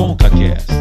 ConcaCast.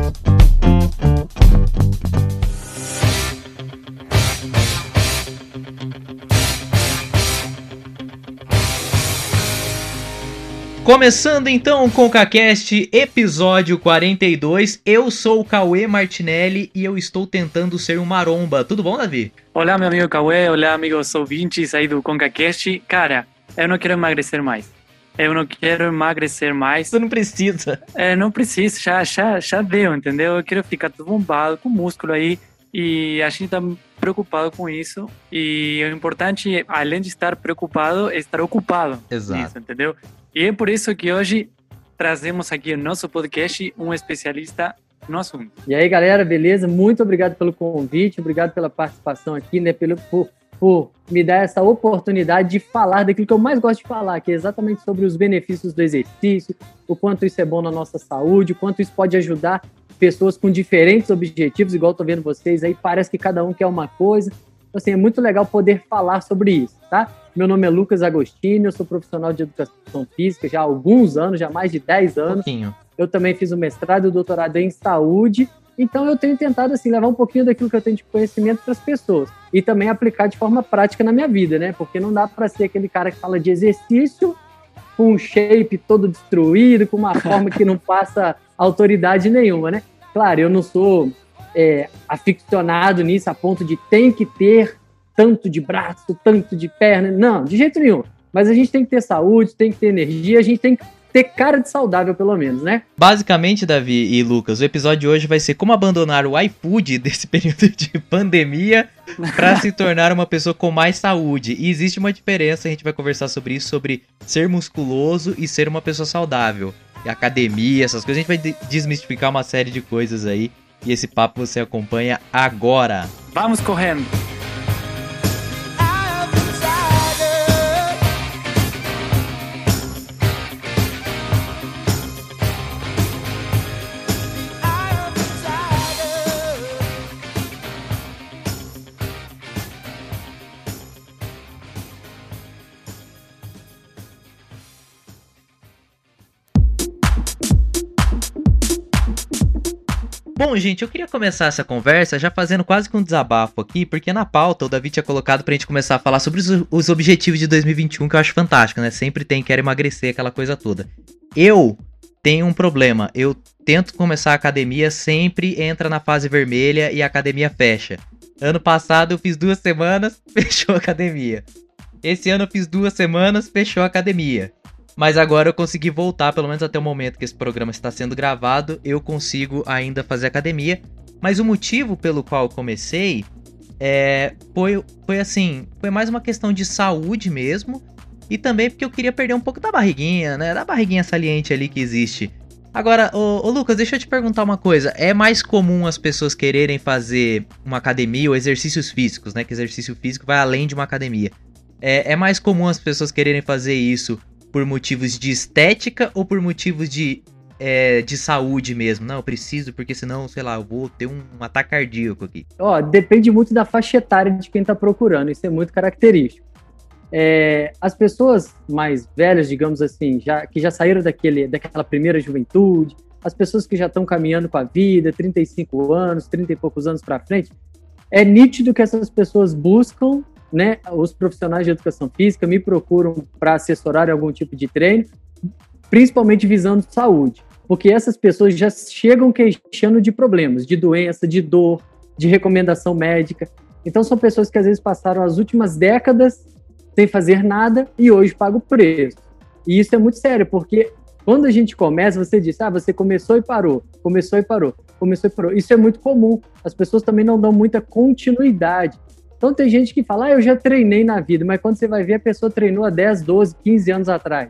Começando então com o CaCast, episódio 42. Eu sou o Cauê Martinelli e eu estou tentando ser um maromba. Tudo bom, Davi? Olá, meu amigo Cauê. Olá, amigos ouvintes aí do ConcaCast. Cara, eu não quero emagrecer mais. Eu não quero emagrecer mais. Você não precisa. É, não preciso, já, já, já deu, entendeu? Eu quero ficar tudo bombado, com músculo aí. E a gente tá preocupado com isso. E o importante, além de estar preocupado, é estar ocupado. Exato. Nisso, entendeu? E é por isso que hoje trazemos aqui no nosso podcast um especialista no assunto. E aí, galera, beleza? Muito obrigado pelo convite, obrigado pela participação aqui, né? Pelo, por, por me dar essa oportunidade de falar daquilo que eu mais gosto de falar, que é exatamente sobre os benefícios do exercício, o quanto isso é bom na nossa saúde, o quanto isso pode ajudar pessoas com diferentes objetivos, igual tô vendo vocês aí, parece que cada um quer uma coisa. Então, assim, é muito legal poder falar sobre isso, tá? Meu nome é Lucas Agostini, eu sou profissional de educação física já há alguns anos, já há mais de 10 anos. Um. Eu também fiz o mestrado e o doutorado em saúde, então eu tenho tentado assim levar um pouquinho daquilo que eu tenho de conhecimento para as pessoas e também aplicar de forma prática na minha vida, né? Porque não dá para ser aquele cara que fala de exercício com um shape todo destruído, com uma forma que não passa autoridade nenhuma, né? Claro, eu não sou é, aficionado nisso a ponto de tem que ter tanto de braço, tanto de perna. Não, de jeito nenhum. Mas a gente tem que ter saúde, tem que ter energia, a gente tem que ter cara de saudável, pelo menos, né? Basicamente, Davi e Lucas, o episódio de hoje vai ser como abandonar o iFood desse período de pandemia para se tornar uma pessoa com mais saúde. E existe uma diferença, a gente vai conversar sobre isso, sobre ser musculoso e ser uma pessoa saudável. E academia, essas coisas, a gente vai desmistificar uma série de coisas aí. E esse papo você acompanha agora. Vamos correndo! Bom, gente, eu queria começar essa conversa já fazendo quase que um desabafo aqui, porque na pauta o Davi tinha colocado pra gente começar a falar sobre os, os objetivos de 2021, que eu acho fantástico, né? Sempre tem, quero emagrecer, aquela coisa toda. Eu tenho um problema, eu tento começar a academia, sempre entra na fase vermelha e a academia fecha. Ano passado eu fiz duas semanas, fechou a academia. Esse ano eu fiz duas semanas, fechou a academia. Mas agora eu consegui voltar, pelo menos até o momento que esse programa está sendo gravado, eu consigo ainda fazer academia. Mas o motivo pelo qual eu comecei é, foi, foi assim, foi mais uma questão de saúde mesmo. E também porque eu queria perder um pouco da barriguinha, né? Da barriguinha saliente ali que existe. Agora, ô, ô, Lucas, deixa eu te perguntar uma coisa. É mais comum as pessoas quererem fazer uma academia ou exercícios físicos, né? Que exercício físico vai além de uma academia. É, é mais comum as pessoas quererem fazer isso por motivos de estética ou por motivos de, é, de saúde mesmo? Não, eu preciso, porque senão, sei lá, eu vou ter um ataque cardíaco aqui. Ó, depende muito da faixa etária de quem está procurando, isso é muito característico. É, as pessoas mais velhas, digamos assim, já, que já saíram daquele, daquela primeira juventude, as pessoas que já estão caminhando com a vida, 35 anos, 30 e poucos anos para frente, é nítido que essas pessoas buscam né, os profissionais de educação física me procuram para assessorar algum tipo de treino, principalmente visando saúde, porque essas pessoas já chegam queixando de problemas, de doença, de dor, de recomendação médica. Então são pessoas que às vezes passaram as últimas décadas sem fazer nada e hoje pagam preço. E isso é muito sério, porque quando a gente começa, você diz, ah, você começou e parou, começou e parou, começou e parou. Isso é muito comum. As pessoas também não dão muita continuidade. Então tem gente que fala, ah, eu já treinei na vida, mas quando você vai ver, a pessoa treinou há 10, 12, 15 anos atrás.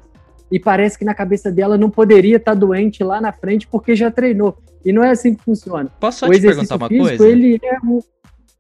E parece que na cabeça dela não poderia estar doente lá na frente porque já treinou. E não é assim que funciona. Posso só o te perguntar uma físico, coisa? Ele é um,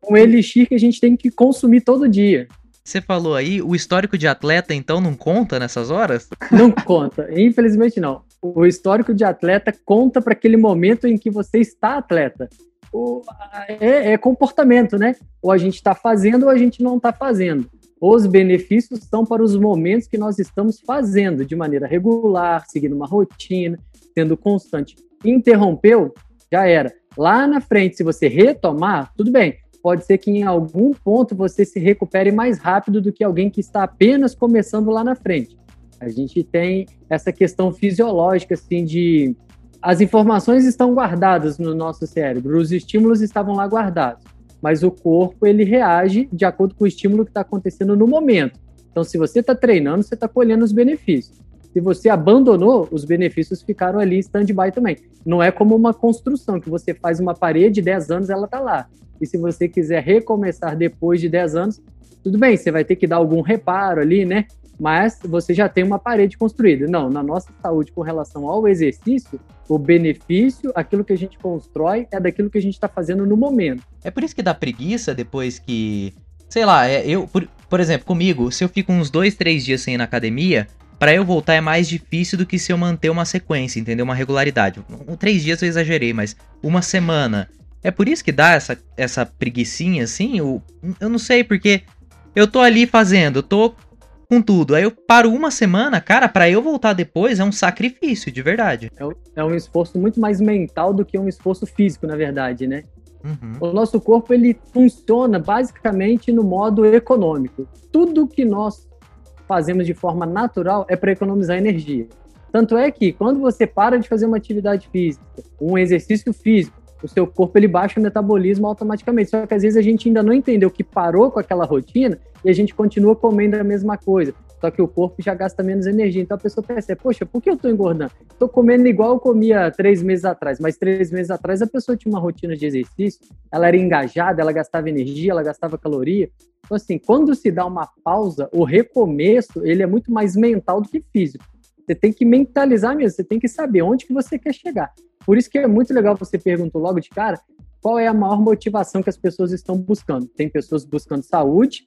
um elixir que a gente tem que consumir todo dia. Você falou aí, o histórico de atleta então não conta nessas horas? Não conta, infelizmente não. O histórico de atleta conta para aquele momento em que você está atleta o, é, é, comportamento, né? Ou a gente está fazendo ou a gente não está fazendo. Os benefícios são para os momentos que nós estamos fazendo de maneira regular, seguindo uma rotina, sendo constante. Interrompeu, já era. Lá na frente, se você retomar, tudo bem. Pode ser que em algum ponto você se recupere mais rápido do que alguém que está apenas começando lá na frente. A gente tem essa questão fisiológica, assim, de as informações estão guardadas no nosso cérebro, os estímulos estavam lá guardados, mas o corpo ele reage de acordo com o estímulo que está acontecendo no momento. Então, se você está treinando, você está colhendo os benefícios. Se você abandonou, os benefícios ficaram ali stand-by também. Não é como uma construção, que você faz uma parede, 10 anos ela está lá. E se você quiser recomeçar depois de 10 anos, tudo bem, você vai ter que dar algum reparo ali, né? Mas você já tem uma parede construída. Não, na nossa saúde, com relação ao exercício, o benefício, aquilo que a gente constrói, é daquilo que a gente está fazendo no momento. É por isso que dá preguiça depois que. Sei lá, é, eu, por, por exemplo, comigo, se eu fico uns dois, três dias sem ir na academia, para eu voltar é mais difícil do que se eu manter uma sequência, entendeu? Uma regularidade. Um, três dias eu exagerei, mas uma semana. É por isso que dá essa, essa preguiçinha, assim? Eu, eu não sei, porque eu tô ali fazendo, eu tô com tudo. Aí eu paro uma semana, cara, para eu voltar depois é um sacrifício, de verdade. É, é um esforço muito mais mental do que um esforço físico, na verdade, né? Uhum. O nosso corpo ele funciona basicamente no modo econômico. Tudo que nós fazemos de forma natural é para economizar energia. Tanto é que quando você para de fazer uma atividade física, um exercício físico, o seu corpo ele baixa o metabolismo automaticamente. Só que às vezes a gente ainda não entendeu que parou com aquela rotina e a gente continua comendo a mesma coisa. Só que o corpo já gasta menos energia. Então a pessoa percebe, poxa, por que eu estou engordando? Estou comendo igual eu comia três meses atrás. Mas três meses atrás a pessoa tinha uma rotina de exercício, ela era engajada, ela gastava energia, ela gastava caloria. Então assim, quando se dá uma pausa, o recomeço, ele é muito mais mental do que físico. Você tem que mentalizar mesmo, você tem que saber onde que você quer chegar. Por isso que é muito legal você perguntou logo de cara qual é a maior motivação que as pessoas estão buscando. Tem pessoas buscando saúde,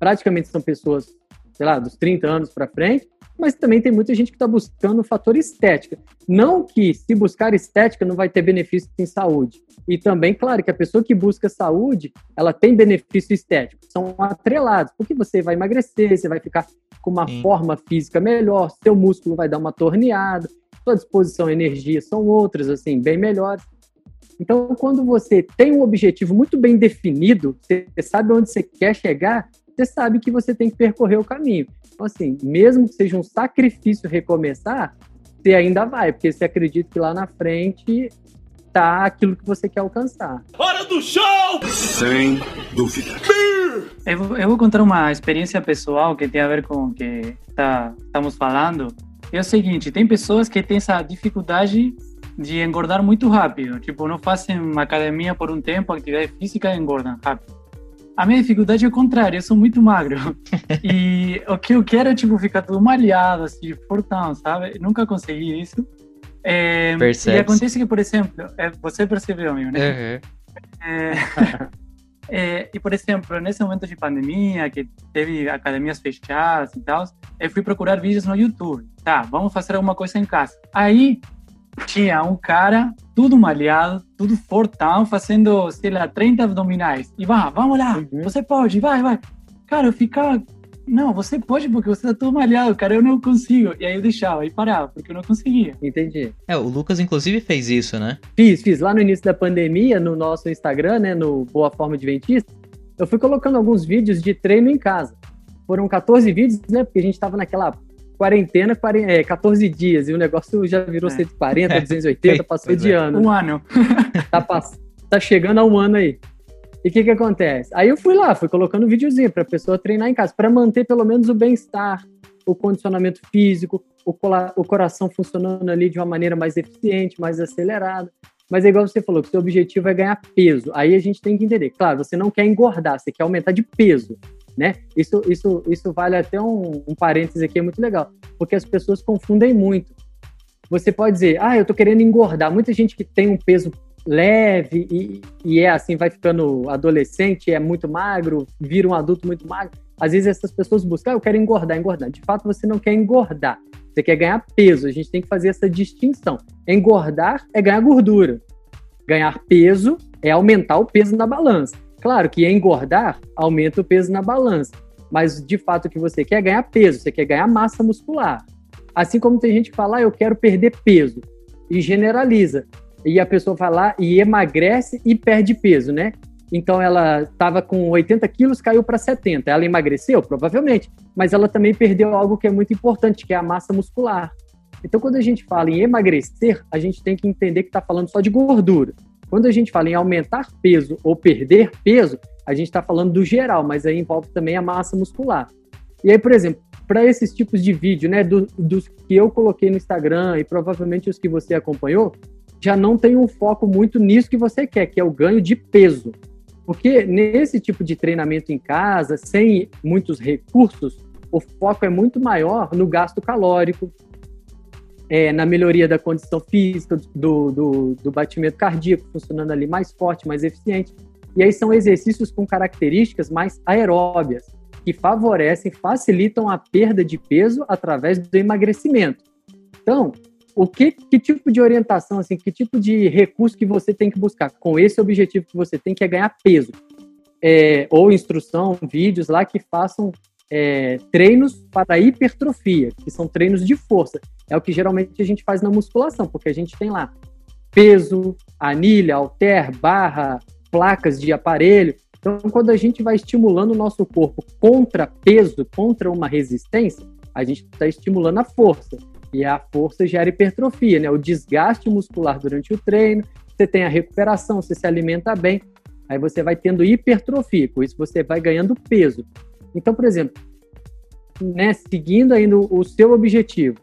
praticamente são pessoas, sei lá, dos 30 anos para frente, mas também tem muita gente que está buscando o fator estética. Não que se buscar estética não vai ter benefício em saúde. E também, claro, que a pessoa que busca saúde, ela tem benefício estético. São atrelados, porque você vai emagrecer, você vai ficar com uma Sim. forma física melhor, seu músculo vai dar uma torneada, sua disposição e energia são outras, assim, bem melhores. Então, quando você tem um objetivo muito bem definido, você sabe onde você quer chegar, você sabe que você tem que percorrer o caminho. Então, assim, mesmo que seja um sacrifício recomeçar, você ainda vai, porque você acredita que lá na frente tá aquilo que você quer alcançar. Hora do show! Sem dúvida. Eu vou, eu vou contar uma experiência pessoal que tem a ver com o que tá, estamos falando. É o seguinte, tem pessoas que têm essa dificuldade de engordar muito rápido. Tipo, não fazem academia por um tempo, atividade física e engordam rápido. A minha dificuldade é o contrário, eu sou muito magro. e o que eu quero é, tipo, ficar todo malhado, assim, fortão, sabe? Nunca consegui isso. É, e acontece que, por exemplo, é, você percebeu, amigo, né? Uhum. É, é, e, por exemplo, nesse momento de pandemia, que teve academias fechadas e tal, eu fui procurar vídeos no YouTube. Tá, vamos fazer alguma coisa em casa. Aí, tinha um cara, tudo malhado, tudo fortão, fazendo, sei lá, 30 abdominais. E vá, vamos lá, uhum. você pode, vai, vai. Cara, eu ficava, não, você pode porque você tá todo malhado, cara, eu não consigo. E aí eu deixava e parava, porque eu não conseguia. Entendi. É, o Lucas, inclusive, fez isso, né? Fiz, fiz. Lá no início da pandemia, no nosso Instagram, né, no Boa Forma Adventista, eu fui colocando alguns vídeos de treino em casa. Foram 14 vídeos, né, porque a gente tava naquela quarentena, 14 é, dias, e o negócio já virou é. 140, 280, passou de é. ano. Um ano. tá, pass... tá chegando a um ano aí. E o que que acontece? Aí eu fui lá, fui colocando um videozinho para a pessoa treinar em casa, para manter pelo menos o bem-estar, o condicionamento físico, o, o coração funcionando ali de uma maneira mais eficiente, mais acelerada. Mas é igual você falou, que o seu objetivo é ganhar peso. Aí a gente tem que entender. Claro, você não quer engordar, você quer aumentar de peso né? Isso, isso, isso vale até um, um parênteses aqui, é muito legal, porque as pessoas confundem muito. Você pode dizer, ah, eu tô querendo engordar. Muita gente que tem um peso leve e, e é assim, vai ficando adolescente, é muito magro, vira um adulto muito magro. Às vezes essas pessoas buscam, ah, eu quero engordar, engordar. De fato, você não quer engordar, você quer ganhar peso. A gente tem que fazer essa distinção. Engordar é ganhar gordura. Ganhar peso é aumentar o peso na balança. Claro que engordar aumenta o peso na balança, mas de fato o que você quer é ganhar peso, você quer ganhar massa muscular. Assim como tem gente que fala, ah, eu quero perder peso. e generaliza. E a pessoa vai lá e emagrece e perde peso, né? Então ela estava com 80 quilos, caiu para 70. Ela emagreceu? Provavelmente. Mas ela também perdeu algo que é muito importante, que é a massa muscular. Então, quando a gente fala em emagrecer, a gente tem que entender que está falando só de gordura. Quando a gente fala em aumentar peso ou perder peso, a gente está falando do geral, mas aí envolve também a massa muscular. E aí, por exemplo, para esses tipos de vídeo, né, do, dos que eu coloquei no Instagram e provavelmente os que você acompanhou, já não tem um foco muito nisso que você quer, que é o ganho de peso. Porque nesse tipo de treinamento em casa, sem muitos recursos, o foco é muito maior no gasto calórico, é, na melhoria da condição física, do, do, do batimento cardíaco, funcionando ali mais forte, mais eficiente. E aí são exercícios com características mais aeróbias, que favorecem, facilitam a perda de peso através do emagrecimento. Então, o que, que tipo de orientação, assim, que tipo de recurso que você tem que buscar com esse objetivo que você tem, que é ganhar peso? É, ou instrução, vídeos lá que façam é, treinos para hipertrofia, que são treinos de força. É o que geralmente a gente faz na musculação, porque a gente tem lá peso, anilha, halter, barra, placas de aparelho. Então, quando a gente vai estimulando o nosso corpo contra peso, contra uma resistência, a gente está estimulando a força. E a força gera hipertrofia, né? O desgaste muscular durante o treino, você tem a recuperação, você se alimenta bem, aí você vai tendo hipertrofia, com isso você vai ganhando peso. Então, por exemplo, né, seguindo ainda o seu objetivo,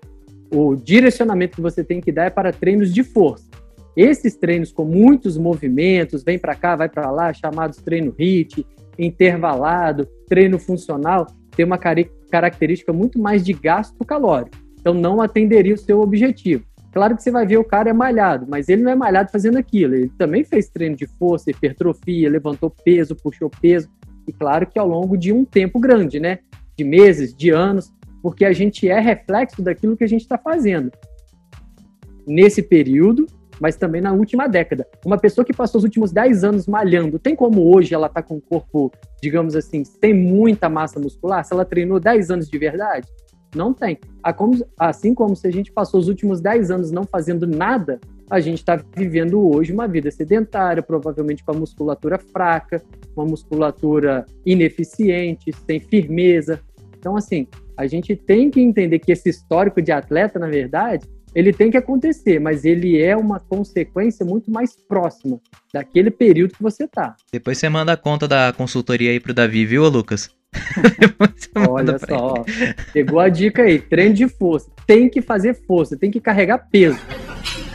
o direcionamento que você tem que dar é para treinos de força. Esses treinos com muitos movimentos, vem para cá, vai para lá, chamados treino HIIT, intervalado, treino funcional, tem uma característica muito mais de gasto calórico. Então não atenderia o seu objetivo. Claro que você vai ver o cara é malhado, mas ele não é malhado fazendo aquilo. Ele também fez treino de força, hipertrofia, levantou peso, puxou peso. E claro que ao longo de um tempo grande, né? De meses, de anos, porque a gente é reflexo daquilo que a gente está fazendo. Nesse período, mas também na última década. Uma pessoa que passou os últimos 10 anos malhando, tem como hoje ela tá com um corpo, digamos assim, sem muita massa muscular? Se ela treinou 10 anos de verdade? Não tem. Assim como se a gente passou os últimos 10 anos não fazendo nada, a gente está vivendo hoje uma vida sedentária, provavelmente com a musculatura fraca, uma musculatura ineficiente, sem firmeza. Então, assim, a gente tem que entender que esse histórico de atleta, na verdade, ele tem que acontecer, mas ele é uma consequência muito mais próxima daquele período que você tá. Depois você manda a conta da consultoria aí pro Davi, viu, Lucas? Olha só, pegou a dica aí, treino de força. Tem que fazer força, tem que carregar peso.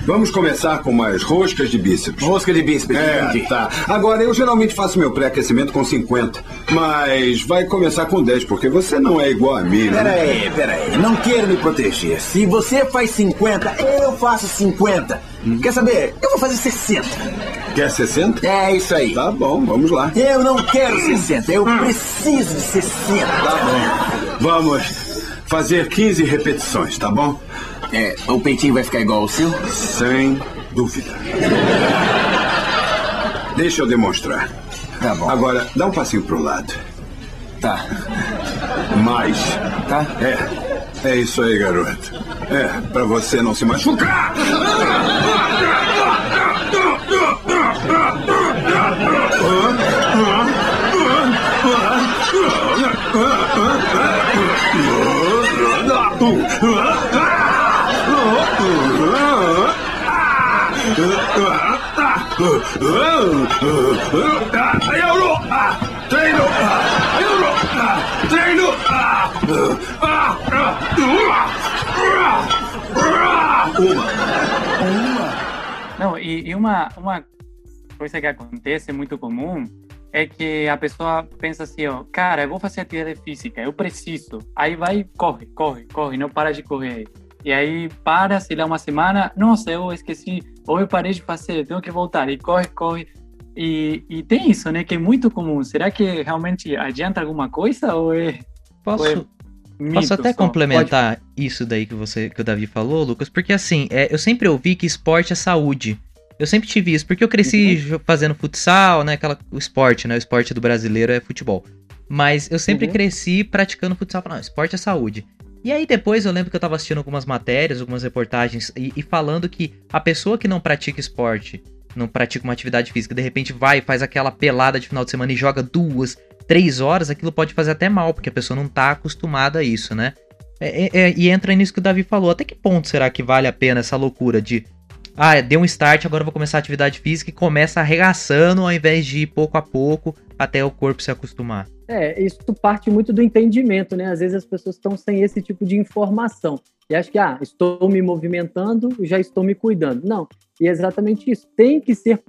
Vamos começar com umas roscas de bíceps. Rosca de bíceps, é, tá. Agora, eu geralmente faço meu pré-aquecimento com 50, mas vai começar com 10, porque você não é igual a mim, né? Peraí, peraí. Não quero me proteger. Se você faz 50, eu faço 50. Hum. Quer saber? Eu vou fazer 60. Quer 60? É isso aí. Tá bom, vamos lá. Eu não quero 60, eu preciso de 60. Tá bom. Vamos fazer 15 repetições, tá bom? É, o peitinho vai ficar igual ao seu? Sem dúvida. Deixa eu demonstrar. Tá bom. Agora, dá um passinho pro lado. Tá. Mais. Tá? É. É isso aí, garoto. É, pra você não se machucar. Não, e uma, uma coisa que acontece muito comum é que a pessoa pensa assim, ó, cara, eu vou fazer atividade física, eu preciso. Aí vai, corre, corre, corre, não para de correr. E aí para, sei lá, uma semana, nossa, eu esqueci, ou eu parei de fazer, tenho que voltar. E corre, corre. E, e tem isso, né, que é muito comum. Será que realmente adianta alguma coisa ou é... Posso, ou é posso até só? complementar isso daí que você que o Davi falou, Lucas, porque assim, é, eu sempre ouvi que esporte é saúde. Eu sempre tive isso, porque eu cresci Uhum. fazendo futsal, né? Aquela, o esporte, né? O esporte do brasileiro é futebol. Mas eu sempre Uhum. cresci praticando futsal. Falei, Não, esporte é saúde. E aí depois eu lembro que eu tava assistindo algumas matérias, algumas reportagens, e, e falando que a pessoa que não pratica esporte, não pratica uma atividade física, de repente vai, faz aquela pelada de final de semana e joga duas, três horas, aquilo pode fazer até mal, porque a pessoa não tá acostumada a isso, né? É, é, é, e entra nisso que o Davi falou. Até que ponto será que vale a pena essa loucura de. Ah, deu um start, agora vou começar a atividade física e começa arregaçando ao invés de ir pouco a pouco até o corpo se acostumar? É, isso parte muito do entendimento, né? Às vezes as pessoas estão sem esse tipo de informação. E acho que, ah, estou me movimentando, já estou me cuidando. Não, e é exatamente isso. Tem que ser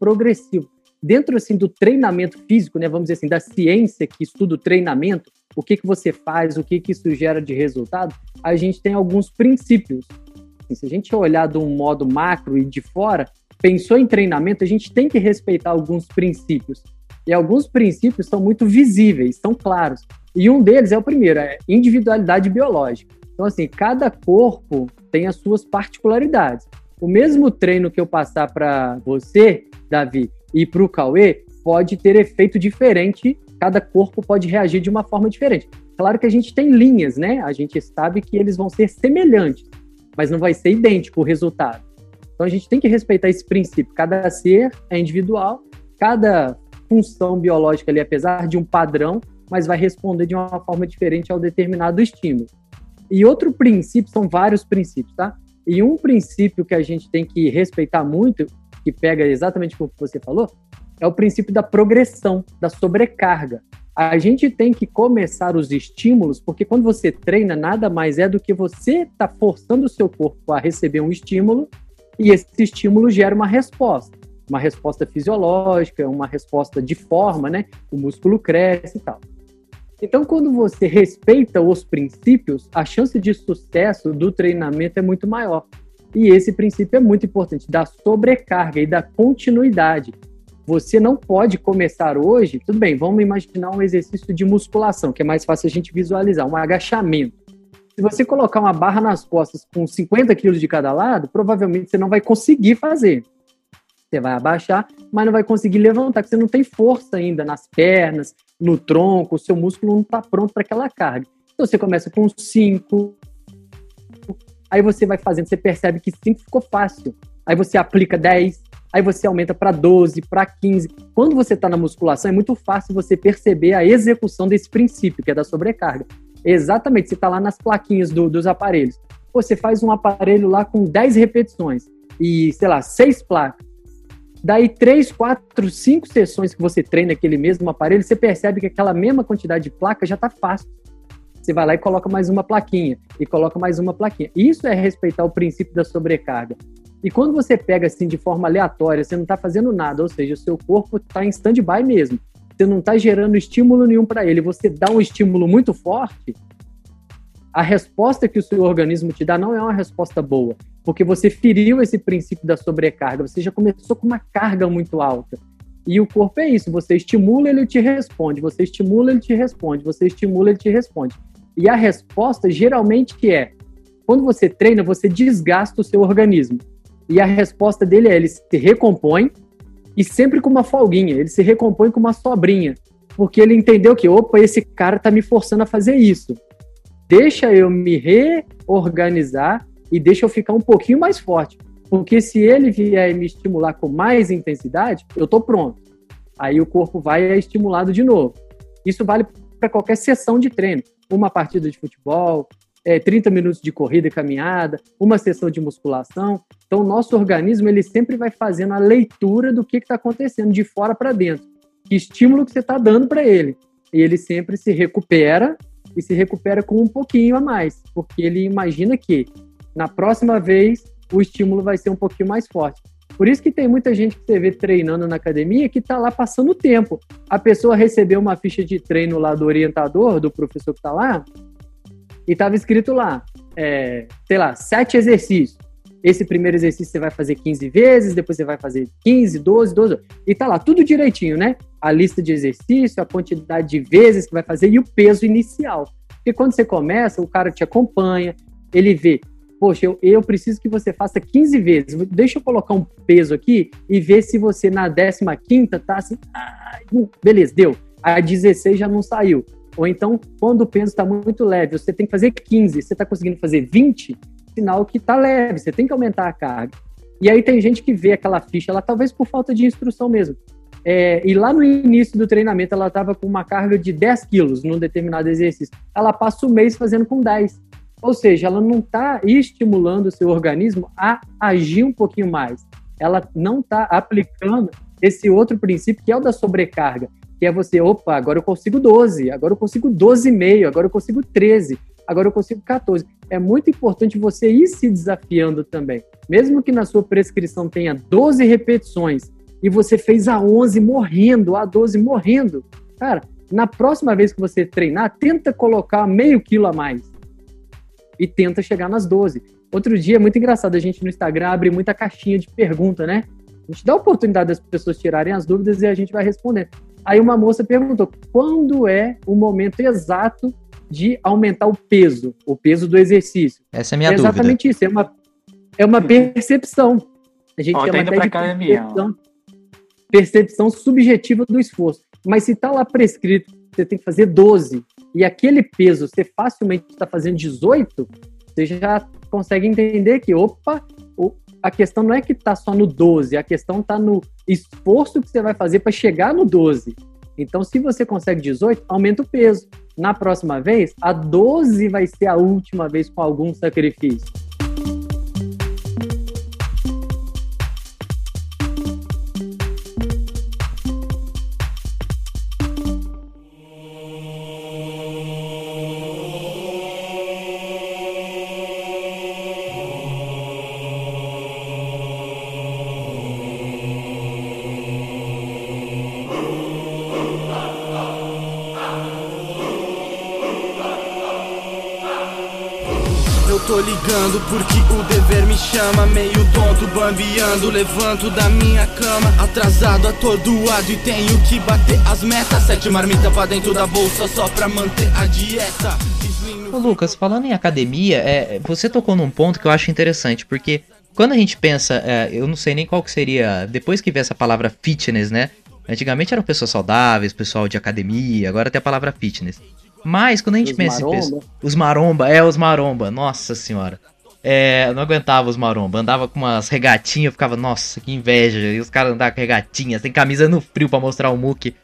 progressivo. Dentro, assim, do treinamento físico, né? Vamos dizer assim, da ciência que estuda o treinamento, o que, que você faz, o que, que isso gera de resultado, a gente tem alguns princípios. Assim, se a gente olhar de um modo macro e de fora, pensou em treinamento, a gente tem que respeitar alguns princípios. E alguns princípios são muito visíveis, são claros. E um deles é o primeiro, é individualidade biológica. Então, assim, cada corpo tem as suas particularidades. O mesmo treino que eu passar para você, Davi, e para o Cauê, pode ter efeito diferente cada corpo pode reagir de uma forma diferente. Claro que a gente tem linhas, né? A gente sabe que eles vão ser semelhantes, mas não vai ser idêntico o resultado. Então a gente tem que respeitar esse princípio. Cada ser é individual, cada função biológica ali, apesar de um padrão, mas vai responder de uma forma diferente ao determinado estímulo. E outro princípio, são vários princípios, tá? E um princípio que a gente tem que respeitar muito, que pega exatamente o que você falou, é o princípio da progressão, da sobrecarga. A gente tem que começar os estímulos, porque quando você treina, nada mais é do que você está forçando o seu corpo a receber um estímulo e esse estímulo gera uma resposta. Uma resposta fisiológica, uma resposta de forma, né? O músculo cresce e tal. Então, quando você respeita os princípios, a chance de sucesso do treinamento é muito maior. E esse princípio é muito importante, da sobrecarga e da continuidade. Você não pode começar hoje, tudo bem, vamos imaginar um exercício de musculação, que é mais fácil a gente visualizar, um agachamento. Se você colocar uma barra nas costas com 50 quilos de cada lado, provavelmente você não vai conseguir fazer. Você vai abaixar, mas não vai conseguir levantar, porque você não tem força ainda nas pernas, no tronco, o seu músculo não está pronto para aquela carga. Então você começa com 5, aí você vai fazendo, você percebe que 5 ficou fácil. Aí você aplica 10, aí você aumenta para 12, para 15. Quando você está na musculação, é muito fácil você perceber a execução desse princípio, que é da sobrecarga. Exatamente, você está lá nas plaquinhas do, dos aparelhos. Você faz um aparelho lá com 10 repetições e, sei lá, 6 placas. Daí, 3, 4, 5 sessões que você treina aquele mesmo aparelho, você percebe que aquela mesma quantidade de placa já está fácil. Você vai lá e coloca mais uma plaquinha, e coloca mais uma plaquinha. Isso é respeitar o princípio da sobrecarga. E quando você pega assim de forma aleatória, você não está fazendo nada, ou seja, o seu corpo está em stand-by mesmo. Você não está gerando estímulo nenhum para ele. Você dá um estímulo muito forte, a resposta que o seu organismo te dá não é uma resposta boa, porque você feriu esse princípio da sobrecarga. Você já começou com uma carga muito alta. E o corpo é isso: você estimula, ele te responde. Você estimula, ele te responde. Você estimula, ele te responde. E a resposta geralmente é: quando você treina, você desgasta o seu organismo. E a resposta dele é: ele se recompõe e sempre com uma folguinha, ele se recompõe com uma sobrinha, porque ele entendeu que, opa, esse cara tá me forçando a fazer isso. Deixa eu me reorganizar e deixa eu ficar um pouquinho mais forte. Porque se ele vier me estimular com mais intensidade, eu tô pronto. Aí o corpo vai e é estimulado de novo. Isso vale para qualquer sessão de treino. Uma partida de futebol, é, 30 minutos de corrida e caminhada, uma sessão de musculação. Então, o nosso organismo ele sempre vai fazendo a leitura do que está acontecendo de fora para dentro. Que estímulo que você está dando para ele. E ele sempre se recupera e se recupera com um pouquinho a mais, porque ele imagina que na próxima vez o estímulo vai ser um pouquinho mais forte. Por isso que tem muita gente que você vê treinando na academia que está lá passando tempo. A pessoa recebeu uma ficha de treino lá do orientador, do professor que está lá, e estava escrito lá, é, sei lá, sete exercícios. Esse primeiro exercício você vai fazer 15 vezes, depois você vai fazer 15, 12, 12. E tá lá, tudo direitinho, né? A lista de exercício, a quantidade de vezes que vai fazer e o peso inicial. Porque quando você começa, o cara te acompanha, ele vê, poxa, eu, eu preciso que você faça 15 vezes. Deixa eu colocar um peso aqui e ver se você na 15 tá assim, ah, beleza, deu. A 16 já não saiu Ou então, quando o peso está muito leve, você tem que fazer 15, você está conseguindo fazer 20, sinal que está leve, você tem que aumentar a carga. E aí tem gente que vê aquela ficha, ela talvez por falta de instrução mesmo. É, e lá no início do treinamento, ela estava com uma carga de 10 quilos num determinado exercício. Ela passa o mês fazendo com 10. Ou seja, ela não está estimulando o seu organismo a agir um pouquinho mais. Ela não está aplicando esse outro princípio que é o da sobrecarga, que é você, opa, agora eu consigo 12, agora eu consigo 12,5, agora eu consigo 13, agora eu consigo 14. É muito importante você ir se desafiando também. Mesmo que na sua prescrição tenha 12 repetições e você fez a 11 morrendo, a 12 morrendo, cara, na próxima vez que você treinar, tenta colocar meio quilo a mais e tenta chegar nas 12. Outro dia, é muito engraçado, a gente no Instagram abre muita caixinha de pergunta, né? A gente dá a oportunidade das pessoas tirarem as dúvidas e a gente vai responder. Aí uma moça perguntou: quando é o momento exato de aumentar o peso, o peso do exercício? Essa é a minha é dúvida. Exatamente isso, é uma, é uma percepção. A gente Ó, tá chama indo até de percepção, percepção subjetiva do esforço. Mas se está lá prescrito, você tem que fazer 12, e aquele peso você facilmente está fazendo 18, você já consegue entender que, opa, o- a questão não é que está só no 12, a questão está no esforço que você vai fazer para chegar no 12. Então, se você consegue 18, aumenta o peso. Na próxima vez, a 12 vai ser a última vez com algum sacrifício. Tonto, bambeando, levanto da minha cama Atrasado, atordoado e tenho que bater as metas Sete marmita pra dentro da bolsa só pra manter a dieta Ô Lucas, falando em academia, é, você tocou num ponto que eu acho interessante, porque quando a gente pensa, é, eu não sei nem qual que seria, depois que vê essa palavra fitness, né? Antigamente eram pessoas saudáveis, pessoal de academia, agora tem a palavra fitness. Mas quando a gente Os pensa em maromba. pessoas. Os maromba, é, os maromba, nossa senhora. É, não aguentava os maromba, andava com umas regatinhas, ficava, nossa, que inveja. E os caras andavam com regatinhas, tem camisa no frio pra mostrar o muque.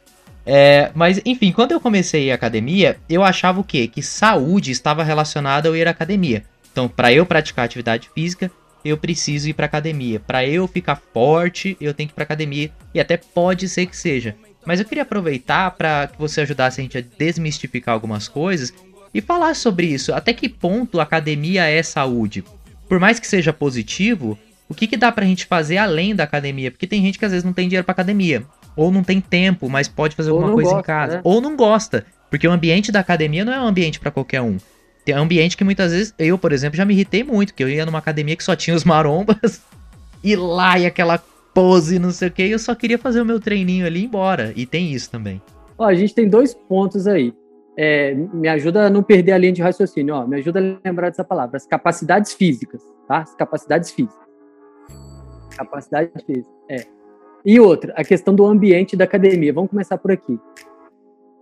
É, mas, enfim, quando eu comecei a academia, eu achava o quê? Que saúde estava relacionada ao ir à academia. Então, para eu praticar atividade física, eu preciso ir pra academia. Para eu ficar forte, eu tenho que ir pra academia. E até pode ser que seja. Mas eu queria aproveitar para que você ajudasse a gente a desmistificar algumas coisas e falar sobre isso. Até que ponto a academia é saúde? Por mais que seja positivo, o que, que dá pra gente fazer além da academia? Porque tem gente que às vezes não tem dinheiro pra academia. Ou não tem tempo, mas pode fazer Ou alguma coisa em gosta, casa. né? Ou não gosta. Porque o ambiente da academia não é um ambiente pra qualquer um. Tem um ambiente que muitas vezes, eu, por exemplo, já me irritei muito, que eu ia numa academia que só tinha os marombas, e lá e aquela pose, não sei o que, e eu só queria fazer o meu treininho ali e ir embora. E tem isso também. Ó, a gente tem dois pontos aí. É, me ajuda a não perder a linha de raciocínio. Ó, me ajuda a lembrar dessa palavra. As capacidades físicas, tá? As capacidades físicas. Capacidade física, é. E outra, a questão do ambiente da academia. Vamos começar por aqui.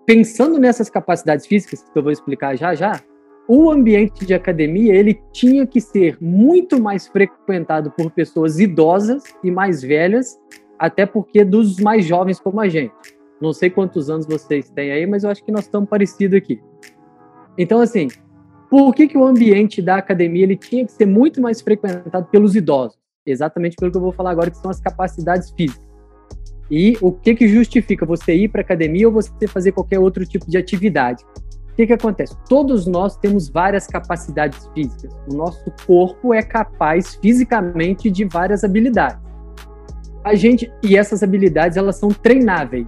Pensando nessas capacidades físicas, que eu vou explicar já já, o ambiente de academia ele tinha que ser muito mais frequentado por pessoas idosas e mais velhas, até porque dos mais jovens como a gente. Não sei quantos anos vocês têm aí, mas eu acho que nós estamos parecidos aqui. Então, assim, por que, que o ambiente da academia ele tinha que ser muito mais frequentado pelos idosos? Exatamente pelo que eu vou falar agora, que são as capacidades físicas. E o que, que justifica você ir para academia ou você fazer qualquer outro tipo de atividade? O que, que acontece? Todos nós temos várias capacidades físicas. O nosso corpo é capaz fisicamente de várias habilidades. A gente e essas habilidades elas são treináveis.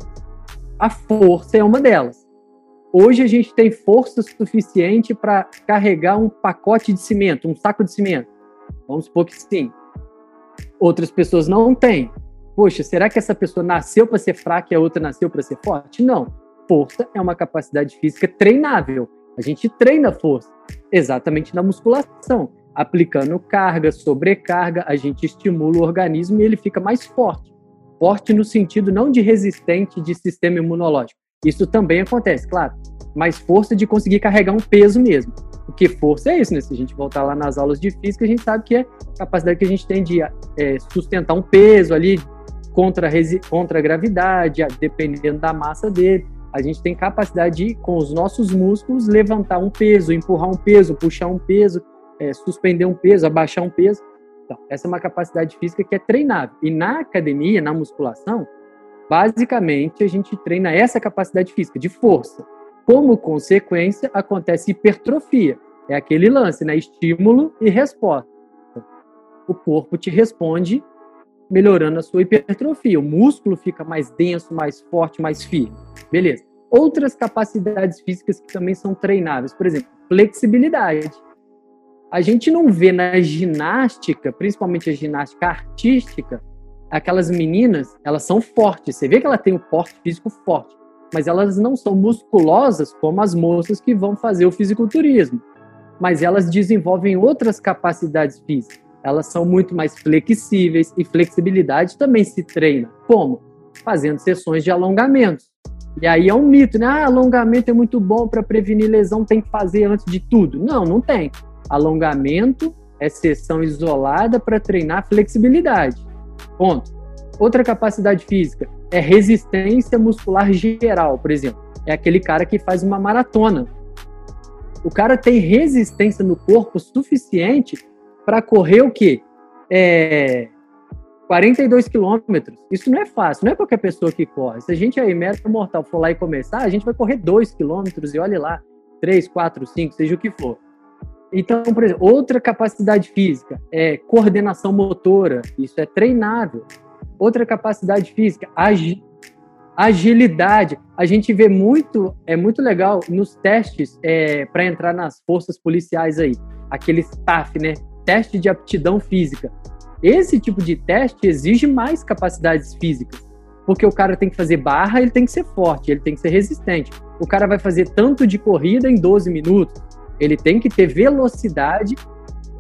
A força é uma delas. Hoje a gente tem força suficiente para carregar um pacote de cimento, um saco de cimento. Vamos supor que sim. Outras pessoas não têm. Poxa, será que essa pessoa nasceu para ser fraca e a outra nasceu para ser forte? Não. Força é uma capacidade física treinável. A gente treina força exatamente na musculação. Aplicando carga, sobrecarga, a gente estimula o organismo e ele fica mais forte. Forte no sentido não de resistente de sistema imunológico. Isso também acontece, claro. mais força de conseguir carregar um peso mesmo. Porque força é isso, né? Se a gente voltar lá nas aulas de física, a gente sabe que é a capacidade que a gente tem de é, sustentar um peso ali contra a, contra a gravidade, dependendo da massa dele. A gente tem capacidade de, com os nossos músculos, levantar um peso, empurrar um peso, puxar um peso, é, suspender um peso, abaixar um peso. Então, essa é uma capacidade física que é treinável. E na academia, na musculação, basicamente a gente treina essa capacidade física de força. Como consequência, acontece hipertrofia. É aquele lance, né? Estímulo e resposta. O corpo te responde melhorando a sua hipertrofia. O músculo fica mais denso, mais forte, mais firme. Beleza. Outras capacidades físicas que também são treináveis, por exemplo, flexibilidade. A gente não vê na ginástica, principalmente a ginástica artística, aquelas meninas, elas são fortes. Você vê que ela tem um porte físico forte, mas elas não são musculosas como as moças que vão fazer o fisiculturismo. Mas elas desenvolvem outras capacidades físicas elas são muito mais flexíveis e flexibilidade também se treina. Como? Fazendo sessões de alongamentos. E aí é um mito, né? Ah, alongamento é muito bom para prevenir lesão, tem que fazer antes de tudo. Não, não tem. Alongamento é sessão isolada para treinar flexibilidade. Ponto. Outra capacidade física é resistência muscular geral, por exemplo. É aquele cara que faz uma maratona. O cara tem resistência no corpo suficiente para correr o quê? É, 42 quilômetros. Isso não é fácil, não é qualquer pessoa que corre. Se a gente aí, mero mortal, for lá e começar, a gente vai correr 2 quilômetros e olhe lá, 3, 4, 5, seja o que for. Então, por exemplo, outra capacidade física é coordenação motora. Isso é treinável. Outra capacidade física, agi agilidade. A gente vê muito, é muito legal nos testes é, para entrar nas forças policiais aí, aquele staff, né? teste de aptidão física. Esse tipo de teste exige mais capacidades físicas, porque o cara tem que fazer barra, ele tem que ser forte, ele tem que ser resistente. O cara vai fazer tanto de corrida em 12 minutos, ele tem que ter velocidade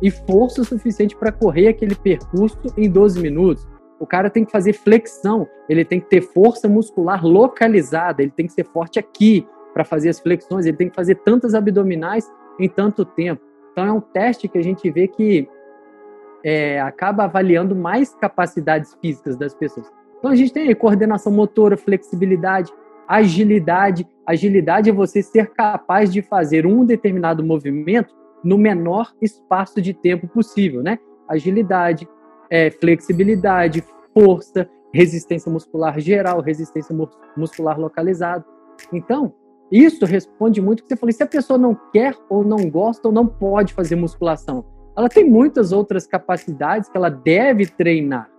e força suficiente para correr aquele percurso em 12 minutos. O cara tem que fazer flexão, ele tem que ter força muscular localizada, ele tem que ser forte aqui para fazer as flexões, ele tem que fazer tantas abdominais em tanto tempo. Então é um teste que a gente vê que é, acaba avaliando mais capacidades físicas das pessoas. Então a gente tem aí coordenação motora, flexibilidade, agilidade. Agilidade é você ser capaz de fazer um determinado movimento no menor espaço de tempo possível, né? Agilidade, é, flexibilidade, força, resistência muscular geral, resistência muscular localizada. Então, isso responde muito que você falou. se a pessoa não quer ou não gosta ou não pode fazer musculação, ela tem muitas outras capacidades que ela deve treinar.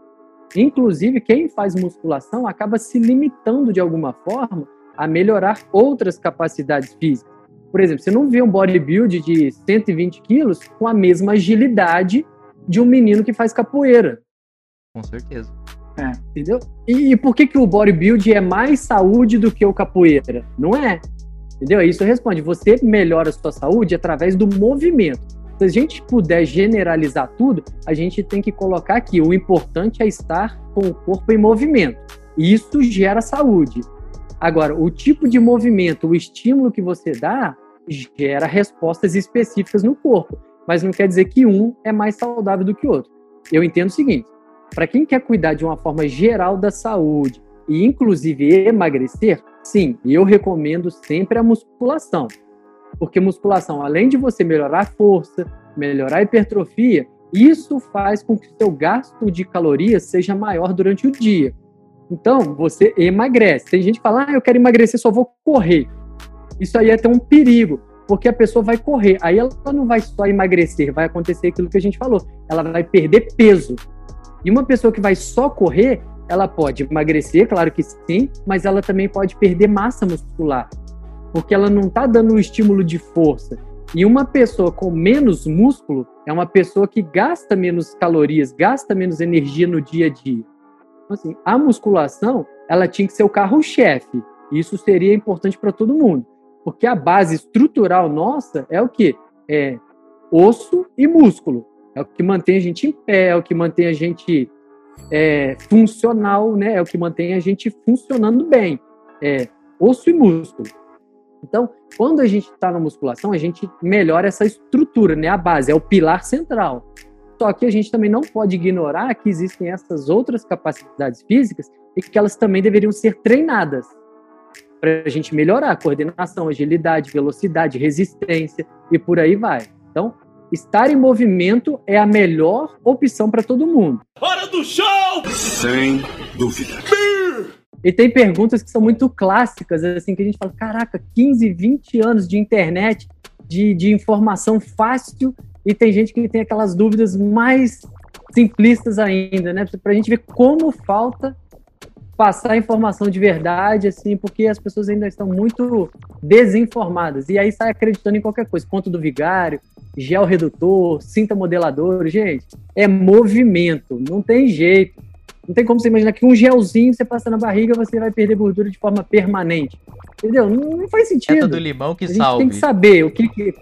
Inclusive, quem faz musculação acaba se limitando de alguma forma a melhorar outras capacidades físicas. Por exemplo, você não vê um bodybuild de 120 quilos com a mesma agilidade de um menino que faz capoeira. Com certeza. É, entendeu? E, e por que, que o bodybuild é mais saúde do que o capoeira? Não é. Entendeu? Isso responde. Você melhora a sua saúde através do movimento. Se a gente puder generalizar tudo, a gente tem que colocar aqui: o importante é estar com o corpo em movimento. Isso gera saúde. Agora, o tipo de movimento, o estímulo que você dá, gera respostas específicas no corpo. Mas não quer dizer que um é mais saudável do que o outro. Eu entendo o seguinte: para quem quer cuidar de uma forma geral da saúde e inclusive emagrecer, Sim, eu recomendo sempre a musculação. Porque musculação, além de você melhorar a força, melhorar a hipertrofia, isso faz com que o seu gasto de calorias seja maior durante o dia. Então, você emagrece. Tem gente que fala, ah, eu quero emagrecer, só vou correr. Isso aí é até um perigo, porque a pessoa vai correr. Aí ela não vai só emagrecer, vai acontecer aquilo que a gente falou. Ela vai perder peso. E uma pessoa que vai só correr, ela pode emagrecer, claro que sim, mas ela também pode perder massa muscular, porque ela não está dando um estímulo de força. E uma pessoa com menos músculo é uma pessoa que gasta menos calorias, gasta menos energia no dia a dia. Então, assim, a musculação, ela tinha que ser o carro-chefe. Isso seria importante para todo mundo. Porque a base estrutural nossa é o quê? É osso e músculo. É o que mantém a gente em pé, é o que mantém a gente é, funcional, né? É o que mantém a gente funcionando bem. É osso e músculo. Então, quando a gente está na musculação, a gente melhora essa estrutura, né? A base, é o pilar central. Só que a gente também não pode ignorar que existem essas outras capacidades físicas e que elas também deveriam ser treinadas para a gente melhorar a coordenação, agilidade, velocidade, resistência e por aí vai. Então, estar em movimento é a melhor opção para todo mundo. Hora do show! Sem dúvida. E tem perguntas que são muito clássicas, assim, que a gente fala, caraca, 15, 20 anos de internet, de, de informação fácil, e tem gente que tem aquelas dúvidas mais simplistas ainda, né? Pra gente ver como falta passar informação de verdade, assim, porque as pessoas ainda estão muito desinformadas. E aí sai acreditando em qualquer coisa. Ponto do vigário, gel redutor, cinta modelador. Gente, é movimento, não tem jeito. Não tem como você imaginar que um gelzinho você passa na barriga você vai perder gordura de forma permanente. Entendeu? Não, não faz sentido. É do limão que a gente salve. tem que saber o que, que...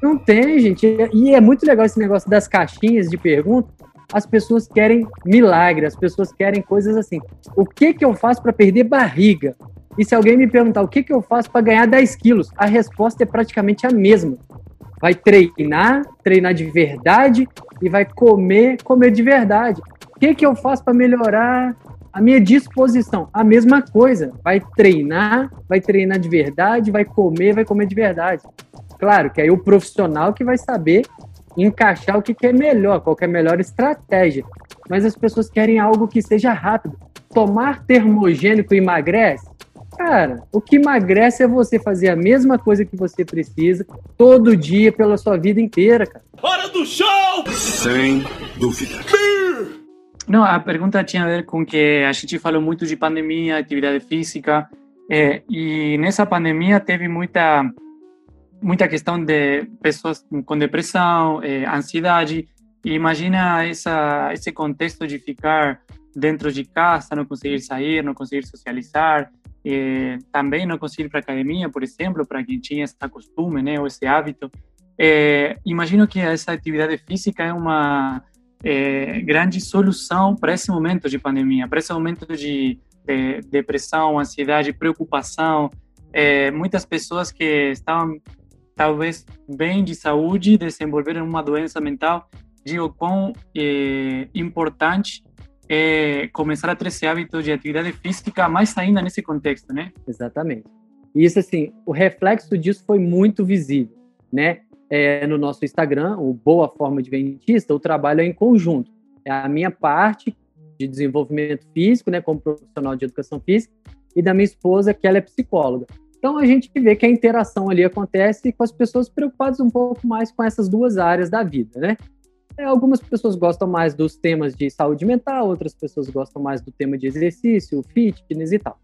Não tem, gente. E é muito legal esse negócio das caixinhas de pergunta. As pessoas querem milagre, as pessoas querem coisas assim. O que que eu faço para perder barriga? E se alguém me perguntar o que que eu faço para ganhar 10 quilos, a resposta é praticamente a mesma. Vai treinar, treinar de verdade e vai comer, comer de verdade. O que, que eu faço para melhorar a minha disposição? A mesma coisa. Vai treinar, vai treinar de verdade, vai comer, vai comer de verdade. Claro que aí o profissional que vai saber encaixar o que, que é melhor, qual é a melhor estratégia. Mas as pessoas querem algo que seja rápido. Tomar termogênico emagrece? Cara, o que emagrece é você fazer a mesma coisa que você precisa todo dia pela sua vida inteira, cara. Hora do show! Sem dúvida. Não, a pergunta tinha a ver com que a gente falou muito de pandemia, atividade física, é, e nessa pandemia teve muita muita questão de pessoas com depressão, é, ansiedade. E imagina essa esse contexto de ficar dentro de casa, não conseguir sair, não conseguir socializar, é, também não conseguir ir para academia, por exemplo, para quem tinha esse costume, né, ou esse hábito. Imagino que essa atividade física é uma é, grande solução para esse momento de pandemia, para esse momento de, de depressão, ansiedade, preocupação. É, muitas pessoas que estavam talvez bem de saúde desenvolveram uma doença mental. Digo, quão é, importante é começar a ter esse hábito de atividade física, mais ainda nesse contexto, né? Exatamente. E isso, assim, o reflexo disso foi muito visível, né? É, no nosso Instagram, o Boa Forma Adventista, o trabalho é em conjunto. É a minha parte de desenvolvimento físico, né, como profissional de educação física, e da minha esposa, que ela é psicóloga. Então a gente vê que a interação ali acontece com as pessoas preocupadas um pouco mais com essas duas áreas da vida, né? É, algumas pessoas gostam mais dos temas de saúde mental, outras pessoas gostam mais do tema de exercício, fitness e tal.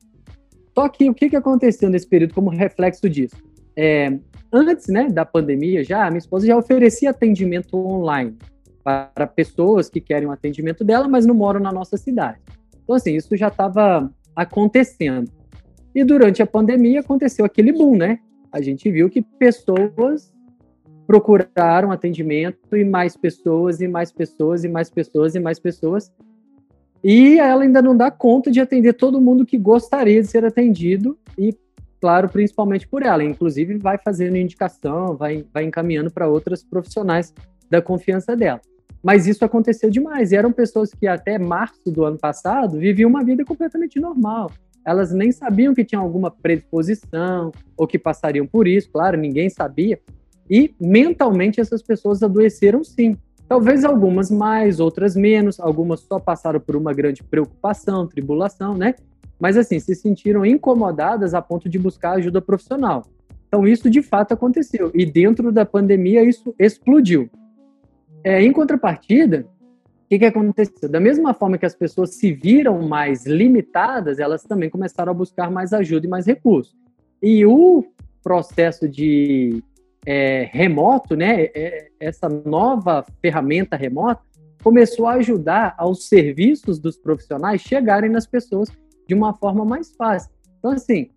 Só que o que, que aconteceu nesse período como reflexo disso? É, antes né, da pandemia, já, minha esposa já oferecia atendimento online para pessoas que querem um atendimento dela, mas não moram na nossa cidade. Então, assim, isso já estava acontecendo. E durante a pandemia aconteceu aquele boom, né? A gente viu que pessoas procuraram atendimento e mais pessoas e mais pessoas e mais pessoas e mais pessoas. E ela ainda não dá conta de atender todo mundo que gostaria de ser atendido e claro, principalmente por ela. Inclusive, vai fazendo indicação, vai, vai encaminhando para outras profissionais da confiança dela. Mas isso aconteceu demais. E eram pessoas que até março do ano passado viviam uma vida completamente normal. Elas nem sabiam que tinham alguma predisposição ou que passariam por isso, claro, ninguém sabia. E mentalmente essas pessoas adoeceram sim. Talvez algumas mais, outras menos, algumas só passaram por uma grande preocupação, tribulação, né? Mas assim, se sentiram incomodadas a ponto de buscar ajuda profissional. Então, isso de fato aconteceu. E dentro da pandemia, isso explodiu. É, em contrapartida, o que, que aconteceu? Da mesma forma que as pessoas se viram mais limitadas, elas também começaram a buscar mais ajuda e mais recursos. E o processo de é, remoto, né, é, essa nova ferramenta remota, começou a ajudar aos serviços dos profissionais chegarem nas pessoas de uma forma mais fácil. Então, assim,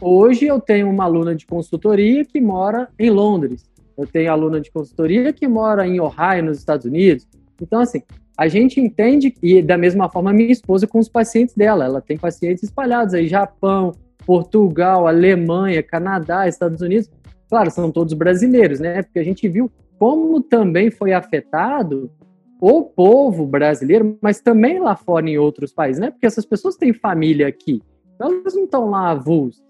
hoje eu tenho uma aluna de consultoria que mora em Londres, eu tenho aluna de consultoria que mora em Ohio, nos Estados Unidos. Então, assim, a gente entende, e da mesma forma minha esposa com os pacientes dela, ela tem pacientes espalhados aí, Japão, Portugal, Alemanha, Canadá, Estados Unidos, claro, são todos brasileiros, né? Porque a gente viu como também foi afetado o povo brasileiro, mas também lá fora em outros países, né? Porque essas pessoas têm família aqui, elas não estão lá avulsas.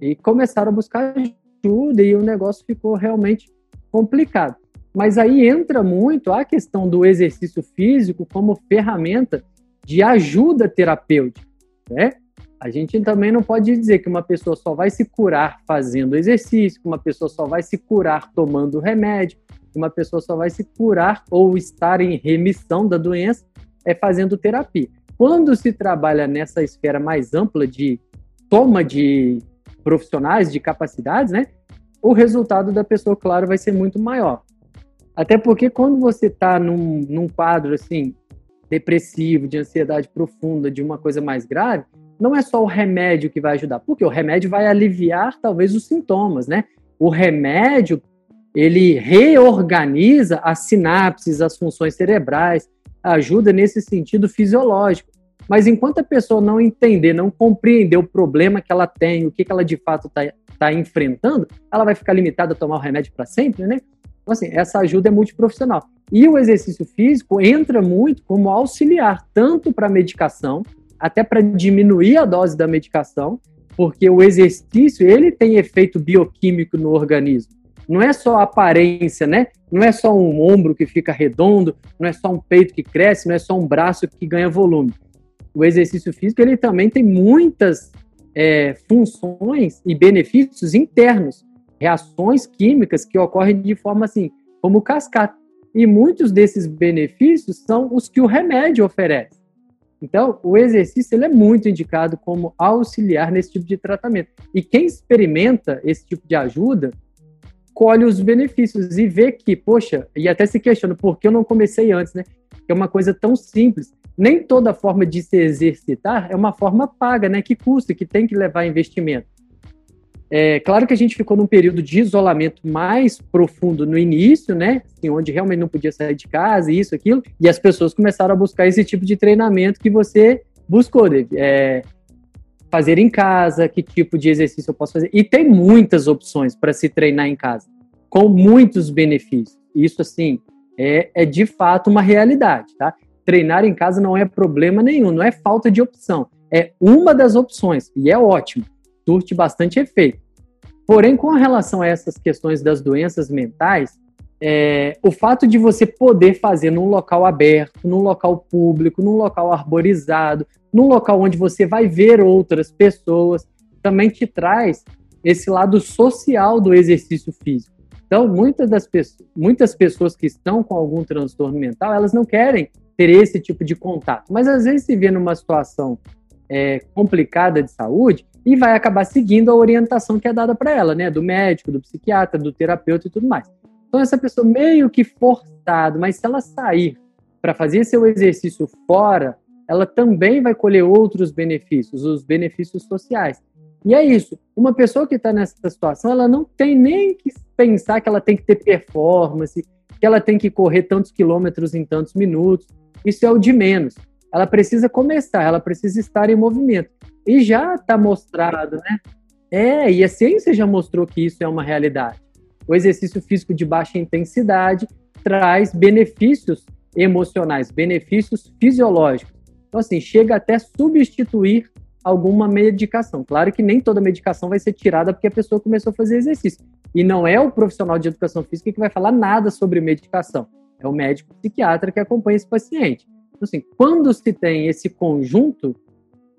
E começaram a buscar ajuda e o negócio ficou realmente complicado. Mas aí entra muito a questão do exercício físico como ferramenta de ajuda terapêutica, né? A gente também não pode dizer que uma pessoa só vai se curar fazendo exercício, que uma pessoa só vai se curar tomando remédio, uma pessoa só vai se curar ou estar em remissão da doença é fazendo terapia. Quando se trabalha nessa esfera mais ampla de toma de profissionais, de capacidades, né? O resultado da pessoa, claro, vai ser muito maior. Até porque quando você está num, num quadro assim depressivo, de ansiedade profunda, de uma coisa mais grave, não é só o remédio que vai ajudar, porque o remédio vai aliviar talvez os sintomas, né? O remédio ele reorganiza as sinapses, as funções cerebrais, ajuda nesse sentido fisiológico. Mas enquanto a pessoa não entender, não compreender o problema que ela tem, o que, que ela de fato está tá enfrentando, ela vai ficar limitada a tomar o remédio para sempre, né? Então, assim, essa ajuda é multiprofissional. E o exercício físico entra muito como auxiliar, tanto para a medicação, até para diminuir a dose da medicação, porque o exercício ele tem efeito bioquímico no organismo. Não é só aparência, né? Não é só um ombro que fica redondo, não é só um peito que cresce, não é só um braço que ganha volume. O exercício físico ele também tem muitas é, funções e benefícios internos reações químicas que ocorrem de forma assim, como cascata. E muitos desses benefícios são os que o remédio oferece. Então, o exercício ele é muito indicado como auxiliar nesse tipo de tratamento. E quem experimenta esse tipo de ajuda, colhe os benefícios e vê que, poxa, e até se questiona por que eu não comecei antes, né? É uma coisa tão simples. Nem toda forma de se exercitar é uma forma paga, né? Que custa, que tem que levar investimento. É, claro que a gente ficou num período de isolamento mais profundo no início, né? Assim, onde realmente não podia sair de casa, isso, aquilo, e as pessoas começaram a buscar esse tipo de treinamento que você buscou, David. É, fazer em casa, que tipo de exercício eu posso fazer. E tem muitas opções para se treinar em casa, com muitos benefícios. Isso, assim, é, é de fato uma realidade, tá? Treinar em casa não é problema nenhum, não é falta de opção. É uma das opções, e é ótimo surte bastante efeito. Porém, com relação a essas questões das doenças mentais, é, o fato de você poder fazer num local aberto, num local público, num local arborizado, num local onde você vai ver outras pessoas, também te traz esse lado social do exercício físico. Então, muitas das pessoas, muitas pessoas que estão com algum transtorno mental, elas não querem ter esse tipo de contato, mas às vezes se vê numa situação é, complicada de saúde, e vai acabar seguindo a orientação que é dada para ela, né? Do médico, do psiquiatra, do terapeuta e tudo mais. Então, essa pessoa meio que forçada, mas se ela sair para fazer seu exercício fora, ela também vai colher outros benefícios, os benefícios sociais. E é isso. Uma pessoa que está nessa situação, ela não tem nem que pensar que ela tem que ter performance, que ela tem que correr tantos quilômetros em tantos minutos. Isso é o de menos. Ela precisa começar, ela precisa estar em movimento. E já está mostrado, né? É, e a ciência já mostrou que isso é uma realidade. O exercício físico de baixa intensidade traz benefícios emocionais, benefícios fisiológicos. Então, assim, chega até substituir alguma medicação. Claro que nem toda medicação vai ser tirada porque a pessoa começou a fazer exercício. E não é o profissional de educação física que vai falar nada sobre medicação. É o médico psiquiatra que acompanha esse paciente. Então, assim, quando se tem esse conjunto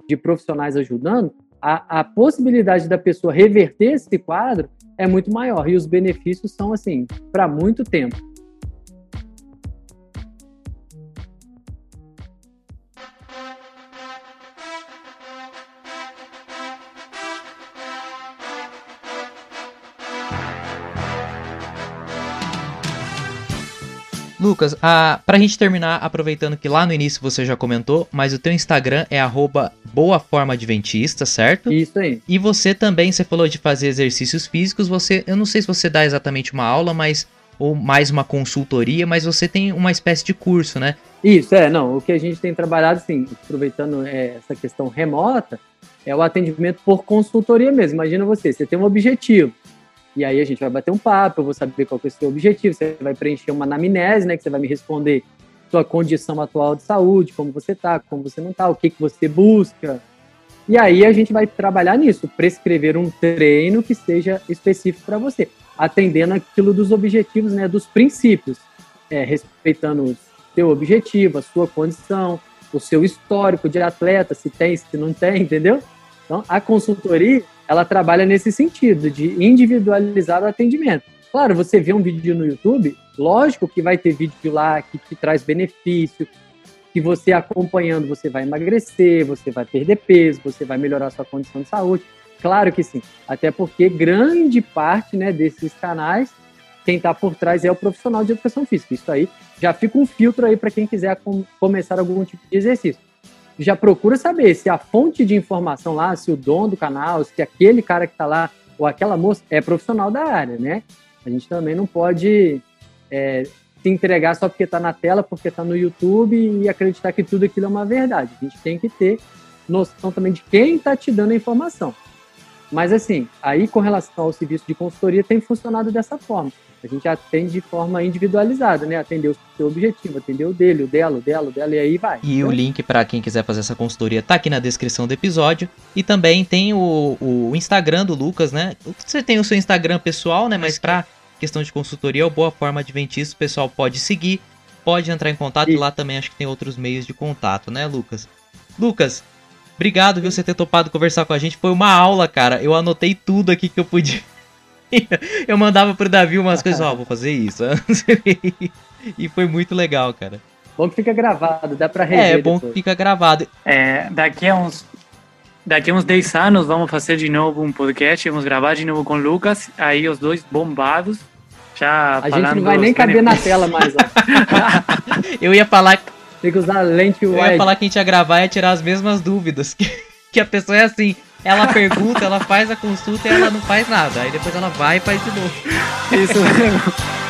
de profissionais ajudando, a, a possibilidade da pessoa reverter esse quadro é muito maior e os benefícios são assim para muito tempo. Lucas, a, pra gente terminar, aproveitando que lá no início você já comentou, mas o teu Instagram é arroba Boa Forma Adventista, certo? Isso aí. E você também, você falou de fazer exercícios físicos, você, eu não sei se você dá exatamente uma aula, mas ou mais uma consultoria, mas você tem uma espécie de curso, né? Isso, é, não. O que a gente tem trabalhado, assim, aproveitando é, essa questão remota, é o atendimento por consultoria mesmo. Imagina você, você tem um objetivo. E aí a gente vai bater um papo, eu vou saber qual é o seu objetivo, você vai preencher uma anamnese, né, que você vai me responder sua condição atual de saúde, como você tá, como você não tá, o que, que você busca. E aí a gente vai trabalhar nisso, prescrever um treino que seja específico para você, atendendo aquilo dos objetivos, né, dos princípios, é, respeitando o seu objetivo, a sua condição, o seu histórico de atleta, se tem, se não tem, entendeu? Então, a consultoria, ela trabalha nesse sentido, de individualizar o atendimento. Claro, você vê um vídeo no YouTube, lógico que vai ter vídeo lá que traz benefício, que você acompanhando você vai emagrecer, você vai perder peso, você vai melhorar sua condição de saúde. Claro que sim, até porque grande parte né, desses canais, quem está por trás é o profissional de educação física. Isso aí já fica um filtro aí para quem quiser com, começar algum tipo de exercício. Já procura saber se a fonte de informação lá, se o dono do canal, se aquele cara que está lá ou aquela moça é profissional da área, né? A gente também não pode é, se entregar só porque está na tela, porque está no YouTube e acreditar que tudo aquilo é uma verdade. A gente tem que ter noção também de quem está te dando a informação. Mas assim, aí com relação ao serviço de consultoria tem funcionado dessa forma. A gente atende de forma individualizada, né? Atender o seu objetivo, atender o dele, o dela, o dela, o dela, e aí vai. E né? o link para quem quiser fazer essa consultoria tá aqui na descrição do episódio. E também tem o, o Instagram do Lucas, né? Você tem o seu Instagram pessoal, né? Mas para questão de consultoria, o Boa Forma Adventista, o pessoal pode seguir, pode entrar em contato. E lá também acho que tem outros meios de contato, né, Lucas? Lucas, obrigado por você ter topado conversar com a gente. Foi uma aula, cara. Eu anotei tudo aqui que eu podia. eu mandava pro Davi umas coisas, ó, oh, vou fazer isso. e foi muito legal, cara. Bom que fica gravado, dá pra rever. É, bom depois. que fica gravado. É, daqui a uns Daqui a uns 10 anos vamos fazer de novo um podcast, vamos gravar de novo com o Lucas, aí os dois bombados, já A gente não vai nem caber na tela mais, ó. Eu ia falar... Tem que usar lente wide. Eu ia falar que a gente ia gravar e ia tirar as mesmas dúvidas, que, que a pessoa é assim, ela pergunta, ela faz a consulta e ela não faz nada, aí depois ela vai e faz de novo. Isso mesmo.